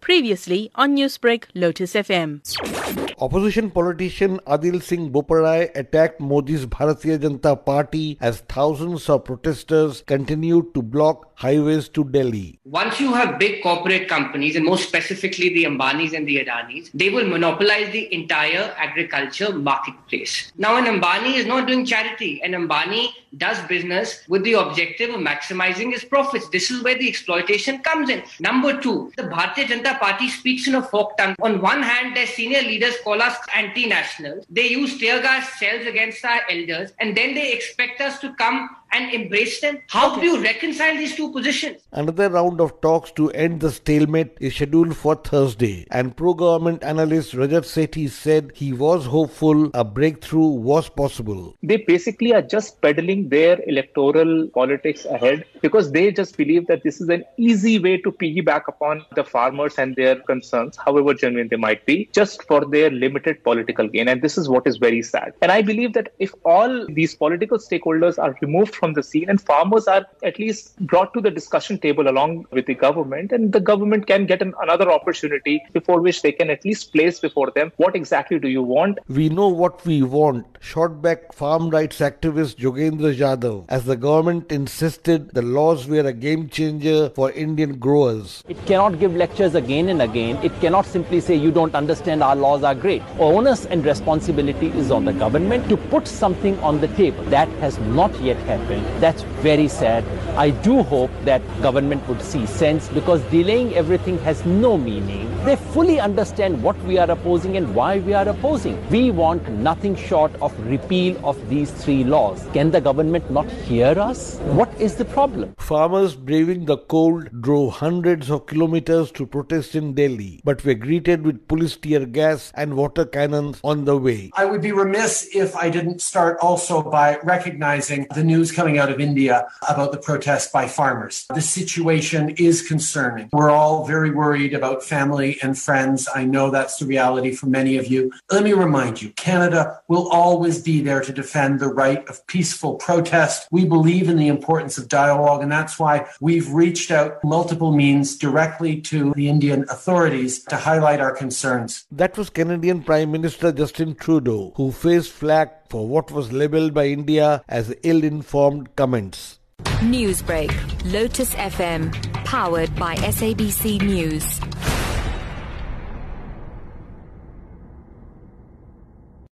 Previously on Newsbreak, Lotus FM. Opposition politician Adil Singh Boparai attacked Modi's Bharatiya Janata Party as thousands of protesters continued to block highways to Delhi. Once you have big corporate companies, and more specifically the Ambanis and the Adanis, they will monopolize the entire agriculture marketplace. Now, an Ambani is not doing charity. An Ambani does business with the objective of maximizing his profits. This is where the exploitation comes in. Number two, the Bharatiya Janata Party speaks in a folk tongue. On one hand, their senior leaders call us anti-nationals. They use tear gas shells against our elders, and then they expect us to come and embrace them? How do you reconcile these two positions? Another round of talks to end the stalemate is scheduled for Thursday, and pro government analyst Rajat Sethi said he was hopeful a breakthrough was possible. They basically are just peddling their electoral politics ahead because they just believe that this is an easy way to piggyback upon the farmers and their concerns, however genuine they might be, just for their limited political gain. And this is what is very sad. And I believe that if all these political stakeholders are removed from the scene and farmers are at least brought to the discussion table along with the government and the government can get an, another opportunity before which they can at least place before them what exactly do you want we know what we want shot back farm rights activist Yogendra Yadav as the government insisted the laws were a game changer for Indian growers. It cannot give lectures again and again. It cannot simply say you don't understand our laws are great. Onus and responsibility is on the government to put something on the table. That has not yet happened. That's very sad. I do hope that government would see sense because delaying everything has no meaning. They fully understand what we are opposing and why we are opposing. We want nothing short of repeal of these three laws. Can the government not hear us? What is the problem? Farmers braving the cold drove hundreds of kilometers to protest in Delhi, but were greeted with police tear gas and water cannons on the way. I would be remiss if I didn't start also by recognizing the news coming out of India about the protest by farmers. The situation is concerning. We're all very worried about family and friends. I know that's the reality for many of you. Let me remind you Canada will always be there to defend the right of peaceful protest. We believe in the importance of dialogue, and that's why we've reached out multiple means directly to the Indian authorities to highlight our concerns. That was Canadian Prime Minister Justin Trudeau, who faced flack for what was labeled by India as ill informed comments. Newsbreak, Lotus FM, powered by SABC News.